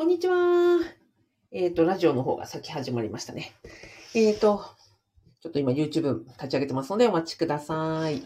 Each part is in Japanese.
こんにちは。えっ、と、ラジオの方が先始まりましたね。えっ、と、ちょっと今 YouTube 立ち上げてますのでお待ちください。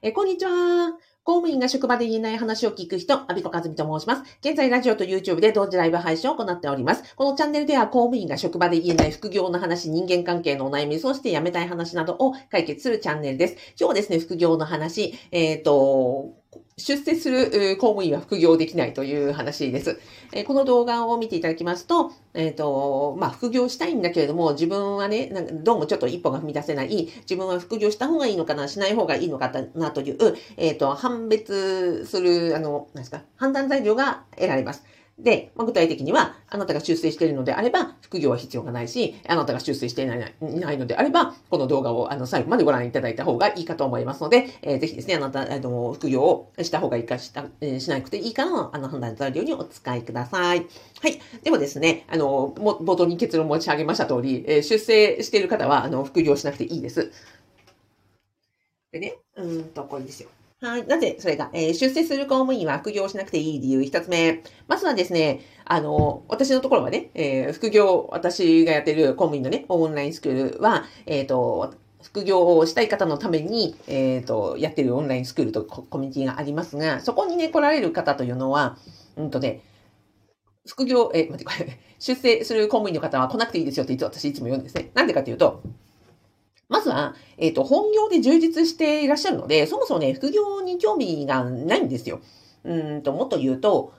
えーこんにちは。公務員が職場で言えない話を聞く人、アビコカズミと申します。現在ラジオと YouTube で同時ライブ配信を行っております。このチャンネルでは公務員が職場で言えない副業の話、人間関係のお悩み、そして辞めたい話などを解決するチャンネルです。今日はですね、副業の話、えっ、と、出世する公務員は副業できないという話です。えこの動画を見ていただきますと、えっ、と、まあ、副業したいんだけれども、自分はね、なんかどうもちょっと一歩が踏み出せない、自分は副業した方がいいのかな、しない方がいいのかなという、えっ、と、判別する、あの、何ですか、判断材料が得られます。で、まあ、具体的には、あなたが出世しているのであれば、副業は必要がないし、あなたが出世していないないのであれば、この動画をあの最後までご覧いただいた方がいいかと思いますので、えーぜひですね、あなた、あの、副業をした方がいいかした、えーしなくていいかの、あの、判断材料にお使いください。はい。ではですね、あの、も冒頭に結論申し上げました通り、えー出世している方は、あの、副業しなくていいです。でね、うんと、これですよ。はい。なぜそれが、えー出世する公務員は副業しなくていい理由一つ目。まずはですね、あの、私のところはね、えー副業、私がやってる公務員のね、オンラインスクールは、えっ、と、副業をしたい方のために、えっ、と、やってるオンラインスクールとコミュニティがありますが、そこにね、来られる方というのは、うんとね、副業、え、待って、これ、出世する公務員の方は来なくていいですよって言って私いつも言うんですね。なんでかっていうと、まずは、えっ、と、本業で充実していらっしゃるので、そもそもね、副業に興味がないんですよ。うんと、もっと言うと、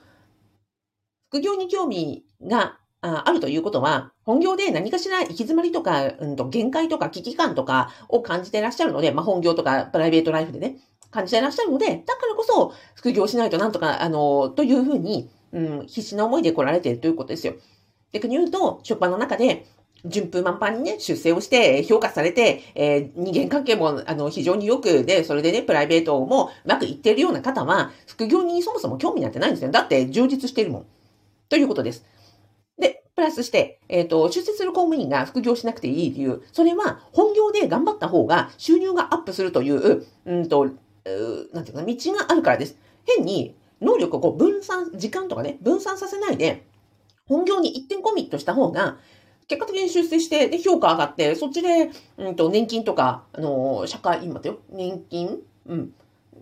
副業に興味がああるということは、本業で何かしら行き詰まりとか、うんと、限界とか危機感とかを感じていらっしゃるので、まあ、本業とかプライベートライフでね、感じていらっしゃるので、だからこそ、副業しないとなんとか、あの、というふうに、うん、必死な思いで来られているということですよ。逆に言うと、職場の中で、順風満帆にね、出世をして、評価されて、えー人間関係も、あの、非常によく、で、それでね、プライベートもうまくいっているような方は、副業にそもそも興味なんてないんですよ。だって、充実してるもん。ということです。で、プラスして、えっ、と、出世する公務員が副業しなくていい理由。それは、本業で頑張った方が収入がアップするという、うんと、うなんていうか、道があるからです。変に、能力をこう分散、時間とかね、分散させないで、本業に一点コミットした方が、結果的に出世して、で、評価上がって、そっちで、うんと、年金とか、あの、社会、今だよ、年金？うん。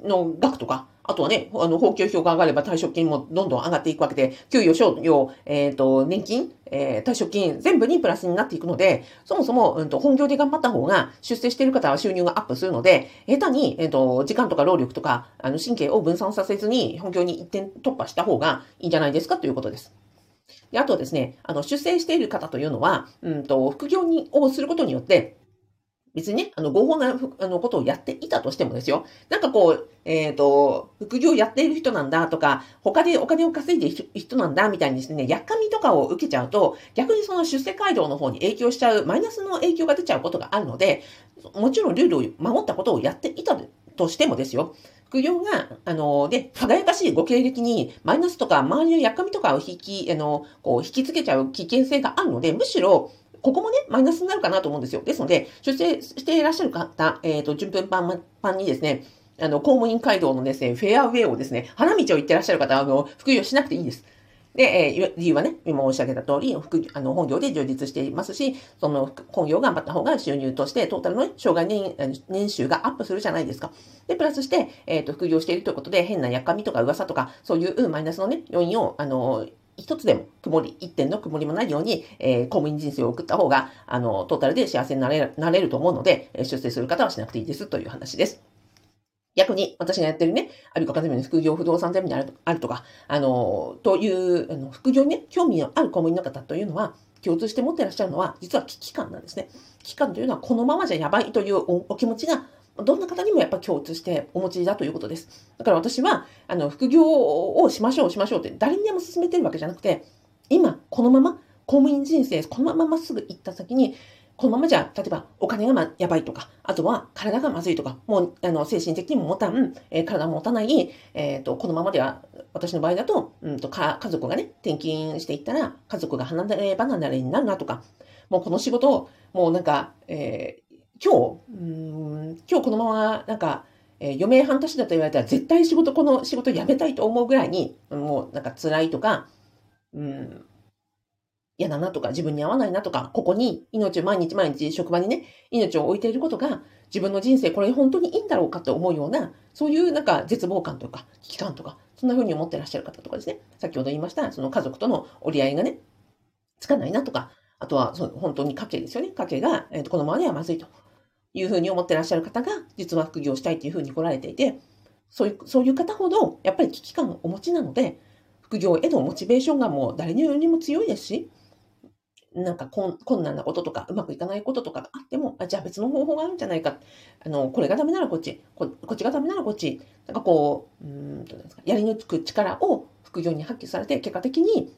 の額とか、あとはね、あの、法給評価上がれば退職金もどんどん上がっていくわけで、給与、賞与、えっ、と、年金、えー退職金、全部にプラスになっていくので、そもそも、うんと、本業で頑張った方が、出世してる方は収入がアップするので、下手に、えっ、と、時間とか労力とか、あの、神経を分散させずに、本業に一点突破した方がいいんじゃないですかということです。で、あとですね、あの、出世している方というのは、うんと、副業にをすることによって、別にね、あの、合法なあのことをやっていたとしてもですよ。なんかこう、えっ、と、副業やっている人なんだとか、他でお金を稼いでいる人なんだみたいにですね、やっかみとかを受けちゃうと、逆にその出世街道の方に影響しちゃう、マイナスの影響が出ちゃうことがあるので、もちろんルールを守ったことをやっていたとしてもですよ。副業が、あの、で、輝かしいご経歴に、マイナスとか、周りのやっかみとかを引き、あの、こう、引きつけちゃう危険性があるので、むしろ、ここもね、マイナスになるかなと思うんですよ。ですので、出世していらっしゃる方、えっ、と、順風満帆にですね、あの、公務員街道のですね、フェアウェイをですね、花道を行ってらっしゃる方は、あの、副業しなくていいです。で、えー理由はね、今申し上げた通り、副あの本業で充実していますし、その本業頑張った方が収入として、トータルのね生涯年年収がアップするじゃないですか。で、プラスして、えっ、と、副業しているということで、変なやかみとか噂とか、そういうマイナスのね、要因を、あの、一つでも曇り、一点の曇りもないように、えー公務員人生を送った方が、あの、トータルで幸せになれるなれると思うので、出世する方はしなくていいですという話です。逆に、私がやってるね、アビコカズミの副業不動産ゼミであるとか、あの、という、あの副業にね、興味のある公務員の方というのは、共通して持ってらっしゃるのは、実は危機感なんですね。危機感というのは、このままじゃやばいというおお気持ちが、どんな方にもやっぱ共通してお持ちだということです。だから私は、あの、副業をしましょう、しましょうって誰にでも勧めてるわけじゃなくて、今、このまま、公務員人生、このまままっすぐ行った先に、このままじゃ、例えばお金がまやばいとか、あとは体がまずいとか、もうあの精神的にも持たん、えー体も持たない、えーと、このままでは、私の場合だと、うんとか家族がね、転勤していったら、家族が離れ離れになるなとか、もうこの仕事を、もうなんか、えー今日、うん今日このまま、なんか、えー余命半年だと言われたら、絶対仕事、この仕事辞めたいと思うぐらいに、もうなんか辛いとか、うん、嫌だなとか、自分に合わないなとか、ここに命を毎日毎日職場にね、命を置いていることが、自分の人生これ本当にいいんだろうかと思うような、そういうなんか絶望感とか危機感とか、そんな風に思ってらっしゃる方とかですね、先ほど言いました、その家族との折り合いがね、つかないなとか、あとはその本当に家計ですよね。家計が、えー、とこのままではまずいというふうに思ってらっしゃる方が、実は副業したいというふうに来られていて、そういう、そういう方ほど、やっぱり危機感をお持ちなので、副業へのモチベーションがもう誰にも強いですし、なんか困難なこととか、うまくいかないこととかがあっても、あじゃあ別の方法があるんじゃないか。あの、これがダメならこっち、こっちがダメならこっち。なんかこう、うんとですか、やり抜く力を副業に発揮されて、結果的に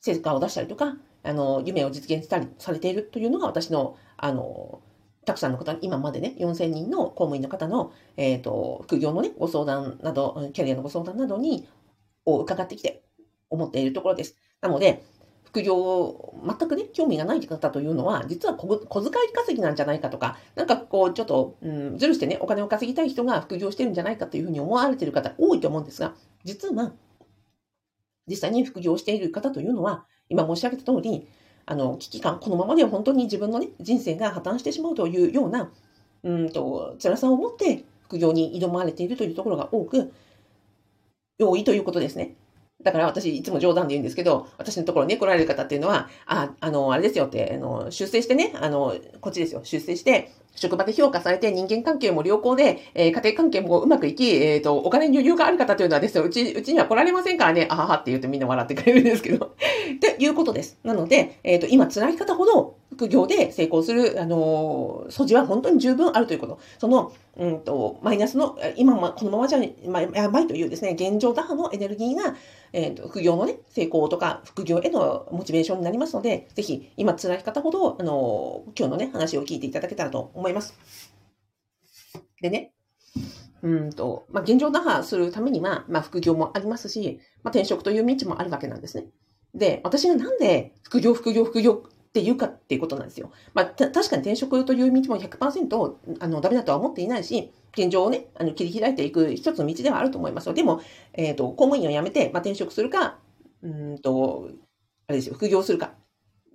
成果を出したりとか、あの、夢を実現したりされているというのが私の、あの、たくさんの方、今までね、4000人の公務員の方の、えっ、ー、と、副業のね、ご相談など、キャリアのご相談などに、を伺ってきて思っているところです。なので、副業を、全くね、興味がない方というのは、実は小遣い稼ぎなんじゃないかとか、なんかこう、ちょっと、うん、ずるしてね、お金を稼ぎたい人が副業してるんじゃないかというふうに思われてる方多いと思うんですが、実は、実際に副業している方というのは、今申し上げた通り、あの、危機感、このままでは本当に自分のね、人生が破綻してしまうというような、うんと、辛さを持って副業に挑まれているというところが多く、多いということですね。だから私、いつも冗談で言うんですけど、私のところに、ね、来られる方っていうのは、あ、あの、あれですよって、あの、出世してね、あの、こっちですよ、出世して、職場で評価されて人間関係も良好で、えー、家庭関係もうまくいき、えっ、ー、と、お金に余裕がある方というのはですよ、うち、うちには来られませんからね、あははって言うとみんな笑ってくれるんですけど。っていうことです。なので、えっ、ー、と、今辛い方ほど、副業で成功する、あの素地は本当に十分あるということ。その、うんと、マイナスの、今、このままじゃ、まやばいというですね、現状打破のエネルギーが、え、ー、と、副業のね、成功とか、副業へのモチベーションになりますので、ぜひ、今辛い方ほど、あの今日のね、話を聞いていただけたらと思います。でね、うんと、まあ、現状打破するためには、まあ、副業もありますし、まあ、転職という道もあるわけなんですね。で、私がなんで副業、副業、副業って言うかっていうことなんですよ。まあ、確かに転職という道も100%あのダメだとは思っていないし、現状をね、あの切り開いていく一つの道ではあると思いますよ。でも、えっ、ー、と、公務員を辞めて、まあ、転職するか、うんと、あれですよ、副業するか。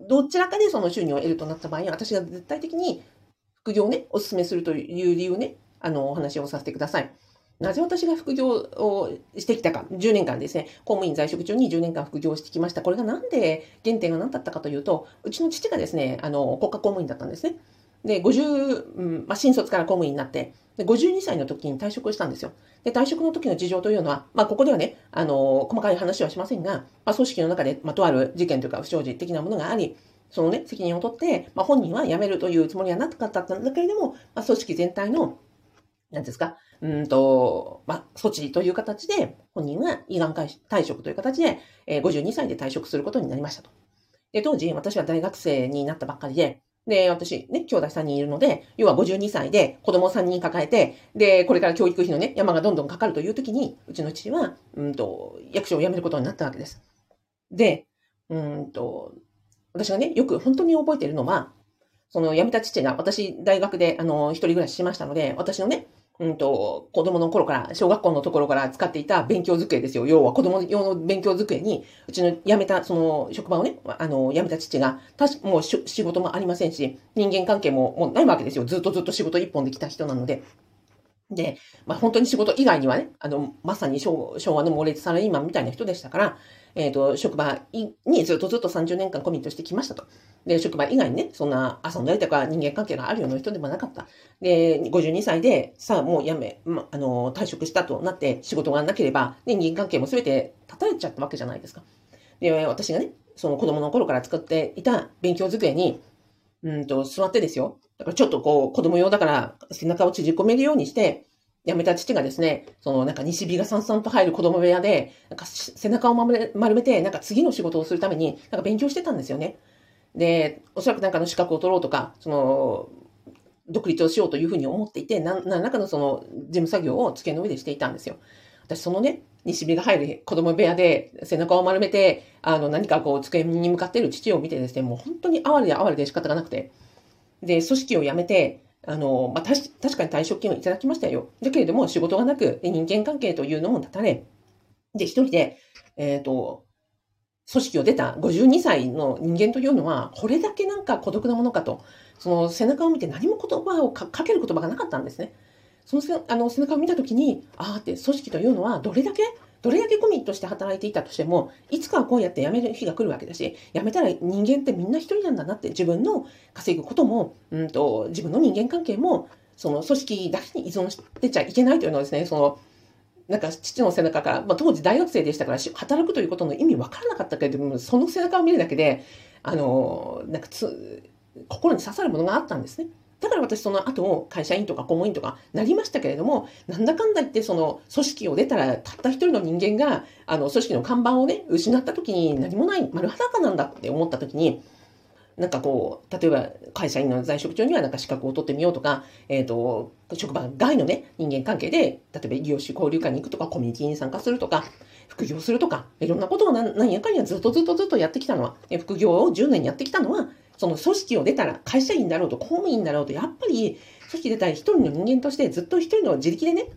どちらかでその収入を得るとなった場合は、私が絶対的に副業をね、お勧めするという理由ね、あの、お話をさせてください。なぜ私が副業をしてきたか、10年間ですね、公務員在職中に10年間副業してきました。これがなんで、原点が何だったかというと、うちの父がですね、あの、国家公務員だったんですね。で、50、うん、まあ、新卒から公務員になって、で、52歳の時に退職したんですよ。で、退職の時の事情というのは、まあ、ここではね、あの、細かい話はしませんが、まあ、組織の中で、まあ、とある事件というか不祥事的なものがあり、そのね、責任を取って、まあ、本人は辞めるというつもりはなかったんだけれども、まあ、組織全体のなんですか、うんと、まあ、措置という形で、本人は胃がん退職という形で、えー、52歳で退職することになりましたと。で、当時、私は大学生になったばっかりで、で、私、ね、兄弟3人いるので、要は52歳で子供3人抱えて、で、これから教育費のね、山がどんどんかかるという時に、うちの父は、うんと、役所を辞めることになったわけです。で、うんと、私がね、よく本当に覚えているのは、その辞めた父が、私、大学で、あの、一人暮らししましたので、私のね、うんと、子供の頃から、小学校のところから使っていた勉強机ですよ。要は子供用の勉強机に、うちの辞めた、その、職場をね、あの、辞めた父が、たし、もう仕事もありませんし、人間関係ももうないわけですよ。ずっとずっと仕事一本で来た人なので。で、まあ本当に仕事以外にはね、あの、まさに昭和の猛烈サラリーマンみたいな人でしたから、えっ、ー、と、職場にずっとずっと30年間コミットしてきましたと。で、職場以外にね、そんな遊んだりとか人間関係があるような人でもなかった。で、52歳で、さあもう辞め、ま、あの、退職したとなって仕事がなければ、ね、人間関係も全て叩いちゃったわけじゃないですか。で、私がね、その子供の頃から使っていた勉強机に、うんと、座ってですよ。だからちょっとこう、子供用だから背中を縮こめるようにして、辞めた父がですね、そのなんか西日がさんさんと入る子供部屋で、なんか背中を丸めて、なんか次の仕事をするために、なんか勉強してたんですよね。で、おそらくなんかの資格を取ろうとか、その、独立をしようというふうに思っていて、何らかのその事務作業を机の上でしていたんですよ。私、そのね、西日が入る子供部屋で背中を丸めて、あの、何かこう、机に向かっている父を見てですね、もう本当に哀れで哀れで仕方がなくて。で、組織を辞めて、あの、まあ、確かに退職金をいただきましたよ。だけれども、仕事がなく、人間関係というのも断たれ、で、一人で、えっ、ー、と、組織を出た52歳の人間というのは、これだけなんか孤独なものかと、その背中を見て何も言葉をかける言葉がなかったんですね。そのあの背中を見たときに、ああって組織というのはどれだけどれだけコミットして働いていたとしても、いつかはこうやって辞める日が来るわけだし、辞めたら人間ってみんな一人なんだなって、自分の稼ぐことも、うんと、自分の人間関係も、その組織だけに依存してちゃいけないというのはですね、その、なんか父の背中から、まあ、当時大学生でしたから、働くということの意味分からなかったけれども、その背中を見るだけで、あの、なんかつ、心に刺さるものがあったんですね。だから私その後会社員とか公務員とかなりましたけれども、なんだかんだ言ってその組織を出たらたった一人の人間があの組織の看板をね、失った時に何もない丸裸なんだって思った時に、なんかこう、例えば会社員の在職中にはなんか資格を取ってみようとか、えっ、ー、と、職場外のね、人間関係で、例えば業種交流会に行くとか、コミュニティに参加するとか、副業するとか、いろんなことを何やかんやずっとずっとずっとやってきたのは、副業を10年やってきたのは、その組織を出たら、会社員だろうと公務員だろうと、やっぱり組織出たら一人の人間としてずっと一人の自力でね、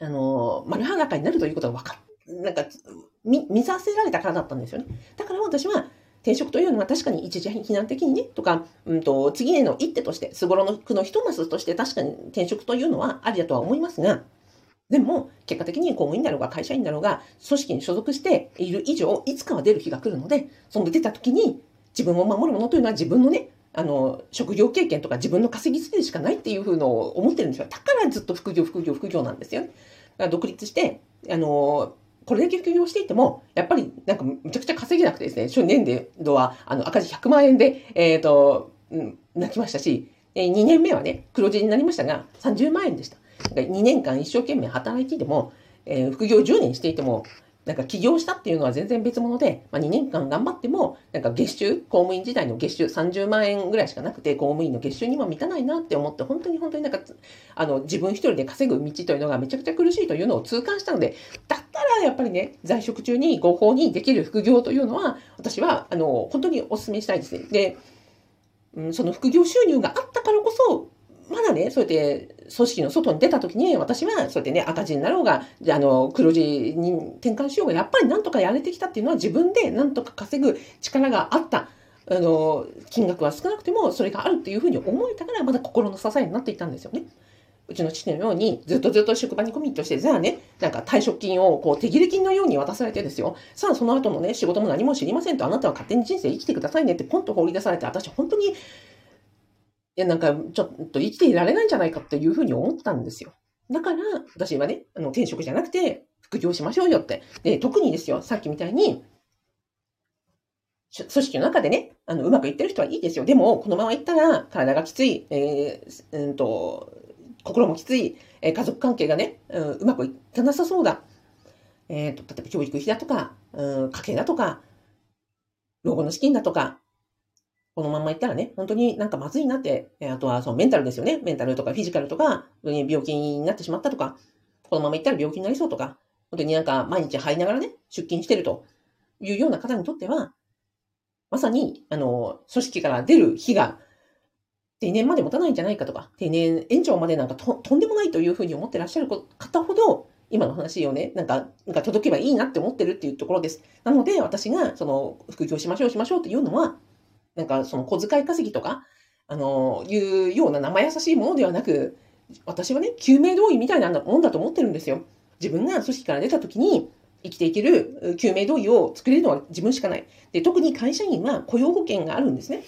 あの、丸裸になるということが分かっ、なんか、見、見させられたからだったんですよね。だから私は、転職というのは確かに一時避難的にね、とか、うんと、次への一手として、すごろの句の一マスとして確かに転職というのはありだとは思いますが、でも、結果的に公務員だろうが会社員だろうが、組織に所属している以上、いつかは出る日が来るので、その出た時に、自分を守るものというのは自分のね、あの、職業経験とか自分の稼ぎスキルしかないっていうふうのを思ってるんですよ。だからずっと副業、副業、副業なんですよね。だから独立して、あの、これだけ副業していても、やっぱりなんかむちゃくちゃ稼げなくてですね、初年度はあの赤字100万円で、えっ、ー、と、うん、泣きましたし、2年目はね、黒字になりましたが、30万円でした。2年間一生懸命働いていても、えー、副業10年していても、なんか起業したっていうのは全然別物で、まあ、2年間頑張っても、なんか月収、公務員時代の月収30万円ぐらいしかなくて、公務員の月収にも満たないなって思って、本当に本当になんか、あの、自分一人で稼ぐ道というのがめちゃくちゃ苦しいというのを痛感したので、だったらやっぱりね、在職中に合法にできる副業というのは、私は、あの、本当にお勧めしたいですね。で、うん、その副業収入があったからこそ、まだね、そうやって組織の外に出た時に、私はそうやってね、赤字になろうが、あの、黒字に転換しようが、やっぱりなんとかやれてきたっていうのは自分でなんとか稼ぐ力があった。あの、金額は少なくてもそれがあるっていうふうに思えたから、まだ心の支えになっていたんですよね。うちの父のように、ずっとずっと職場にコミットして、じゃあね、なんか退職金をこう手切れ金のように渡されてですよ。さあ、その後のね、仕事も何も知りませんと、あなたは勝手に人生生きてくださいねってポンと放り出されて、私本当にいや、なんか、ちょっと生きていられないんじゃないかっていうふうに思ったんですよ。だから、私はね、あの、転職じゃなくて、副業しましょうよって。で、特にですよ、さっきみたいに、組織の中でね、あの、うまくいってる人はいいですよ。でも、このままいったら、体がきつい、えー、うんと、心もきつい、えー、家族関係がね、うん、うまくいかなさそうだ。えっ、ー、と、例えば教育費だとか、うん、家計だとか、老後の資金だとか、このままいったらね、本当になんかまずいなって、あとはそのメンタルですよね。メンタルとかフィジカルとか、病気になってしまったとか、このままいったら病気になりそうとか、本当になんか毎日入りながらね、出勤してるというような方にとっては、まさに、あの、組織から出る日が定年まで持たないんじゃないかとか、定年延長までなんかととんでもないというふうに思ってらっしゃる方ほど、今の話をね、なんか、なんか届けばいいなって思ってるっていうところです。なので、私が、その、副業しましょうしましょうっていうのは、なんかその小遣い稼ぎとか、あの、いうような生優しいものではなく、私はね、救命胴衣みたいなもんだと思ってるんですよ。自分が組織から出た時に生きていける救命胴衣を作れるのは自分しかない。で、特に会社員は雇用保険があるんですね。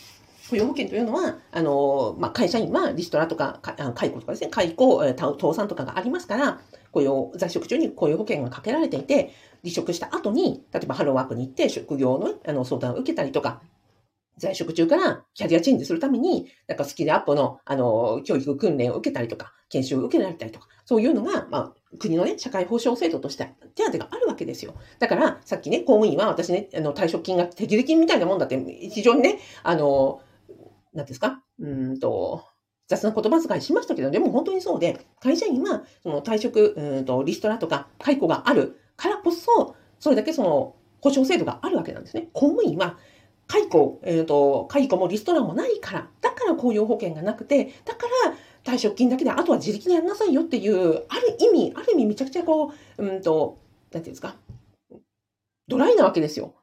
雇用保険というのは、あの、まあ、会社員はリストラとか、解雇とかですね、解雇、倒産とかがありますから、雇用、在職中に雇用保険がかけられていて、離職した後に、例えばハローワークに行って職業のあの相談を受けたりとか、在職中からキャリアチェンジするために、なんかスキルアップの、あの、教育訓練を受けたりとか、研修を受けられたりとか、そういうのが、まあ、国のね、社会保障制度として手当があるわけですよ。だから、さっきね、公務員は私ね、あの、退職金が手切れ金みたいなもんだって、非常にね、あの、なんですか？うんと、雑な言葉遣いしましたけど、でも本当にそうで、会社員は、その退職、うんと、リストラとか解雇があるからこそ、それだけその、保障制度があるわけなんですね。公務員は、解雇、えっ、ー、と、解雇もリストラもないから、だから雇用保険がなくて、だから退職金だけで、あとは自力でやんなさいよっていう、ある意味、ある意味めちゃくちゃこう、うんと、なんていうんですか、ドライなわけですよ。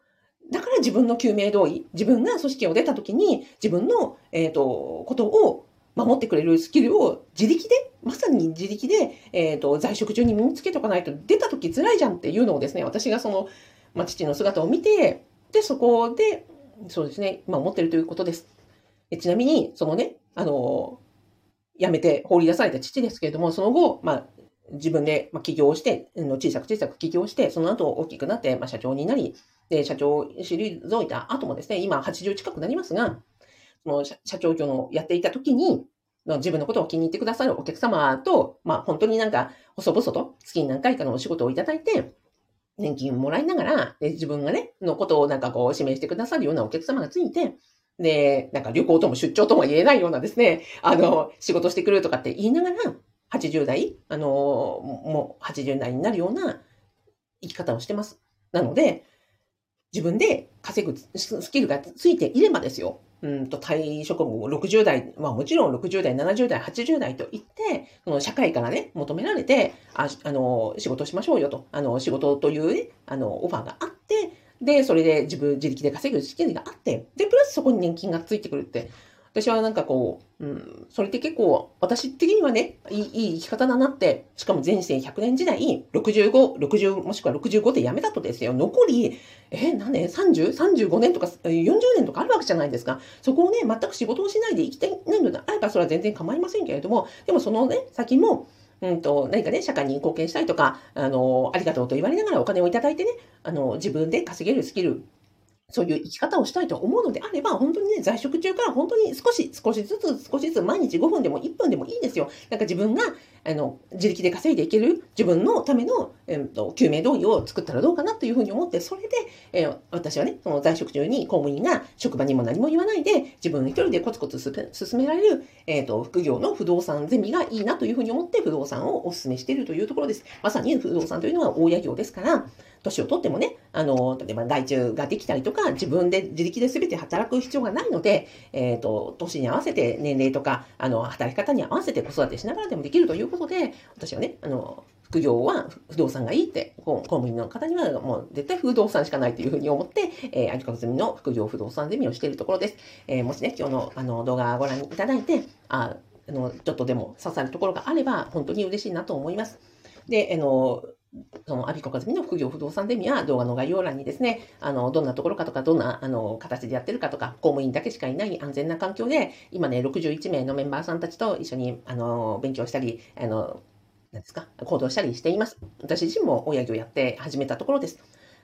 だから自分の救命同意、自分が組織を出た時に自分の、えっ、と、ことを守ってくれるスキルを自力で、まさに自力で、えっ、と、在職中に身につけとかないと出た時辛いじゃんっていうのをですね、私がその、まあ、父の姿を見て、で、そこで、そうですね、ま、思ってるということです。ちなみに、そのね、あの、辞めて放り出された父ですけれども、その後、まあ、自分で起業して、小さく小さく起業して、その後大きくなって、ま、社長になり、で、社長を退いた後もですね、今80近くなりますが、その社長業のやっていた時に、自分のことを気に入ってくださるお客様と、まあ本当になんか細々と月に何回かのお仕事をいただいて、年金もらいながら、で自分がね、のことをなんかこう指名してくださるようなお客様がついて、で、なんか旅行とも出張とも言えないようなですね、あの、仕事してくるとかって言いながら、80代、あの、もう80代になるような生き方をしてます。なので、自分で稼ぐスキルがついていればですよ。うんと退職後60代、まあもちろん60代、70代、80代といって、その社会からね、求められて、ああの、仕事しましょうよと、あの、仕事というね、あの、オファーがあって、で、それで自分自力で稼ぐスキルがあって、で、プラスそこに年金がついてくるって、私はなんかこう、うん、それって結構、私的にはね、いいいい生き方だなって、しかも前世100年時代、65、60もしくは65で辞めたとですよ、残り、え、何年 ?30、35年とか40年とかあるわけじゃないですか。そこをね、全く仕事をしないで生きてないのであれば、それは全然構いませんけれども、でもそのね、先も、うんと、何かね、社会に貢献したいとか、あの、ありがとうと言われながらお金をいただいてね、あの、自分で稼げるスキル、そういう生き方をしたいと思うのであれば、本当にね、在職中から本当に少し、少しずつ、少しずつ、毎日5分でも1分でもいいんですよ。なんか自分が、あの、自力で稼いでいける自分のための、えっ、と、救命胴衣を作ったらどうかなというふうに思って、それで、えー、私はね、その在職中に公務員が職場にも何も言わないで、自分一人でコツコツ進められる、えっ、と、副業の不動産ゼミがいいなというふうに思って、不動産をお勧めしているというところです。まさに不動産というのは大家業ですから、年をとってもね、あの、例えば外注ができたりとか、自分で自力で全て働く必要がないので、えっ、ー、と、年に合わせて年齢とか、あの、働き方に合わせて子育てしながらでもできるということで、私はね、あの、副業は不動産がいいって、公務員の方にはもう絶対不動産しかないというふうに思って、えー、アジカズミの副業不動産ゼミをしているところです。えー、もしね、今日のあの動画をご覧いただいて、あの、ちょっとでも刺さるところがあれば、本当に嬉しいなと思います。で、あの、その、アビコカズミの副業不動産ゼミは動画の概要欄にですね、あの、どんなところかとか、どんな、あの、形でやってるかとか、公務員だけしかいない安全な環境で、今ね、61名のメンバーさんたちと一緒に、あの、勉強したり、あの、何ですか、行動したりしています。私自身も親業やって始めたところです。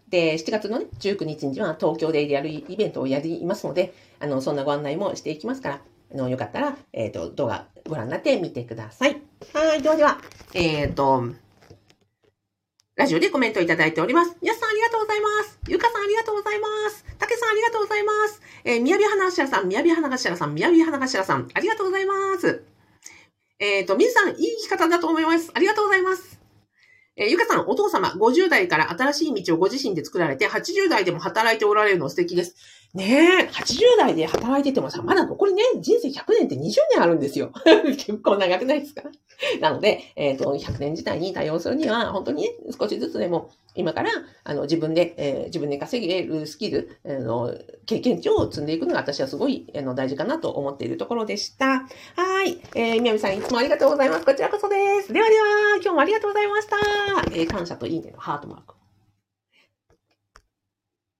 で、7月のね、19日には東京でやるイベントをやりますので、あの、そんなご案内もしていきますから、あの、よかったら、えっ、ー、と、動画ご覧になってみてください。はい、ではでは、えっ、ー、と、ラジオでコメントいただいております。やすさんありがとうございます。ゆかさんありがとうございます。たけさんありがとうございます。えー、みやび花頭さん、みやび花頭さん、みやび花頭さん、ありがとうございます。えっ、ー、と、みずさん、いい生き方だと思います。ありがとうございます。えー、ゆかさん、お父様、50代から新しい道をご自身で作られて、80代でも働いておられるの素敵です。ねえ、80代で働いててもさ、まだ残りね、人生100年って20年あるんですよ。結構長くないですか？なので、えっ、ー、と、100年時代に対応するには、本当にね、少しずつでも、今から、あの、自分で、えー、自分で稼げるスキル、あの、経験値を積んでいくのが私はすごい、あの、大事かなと思っているところでした。はい。えー、みやみさん、いつもありがとうございます。こちらこそです。ではでは、今日もありがとうございました。えー、感謝といいねのハートマーク。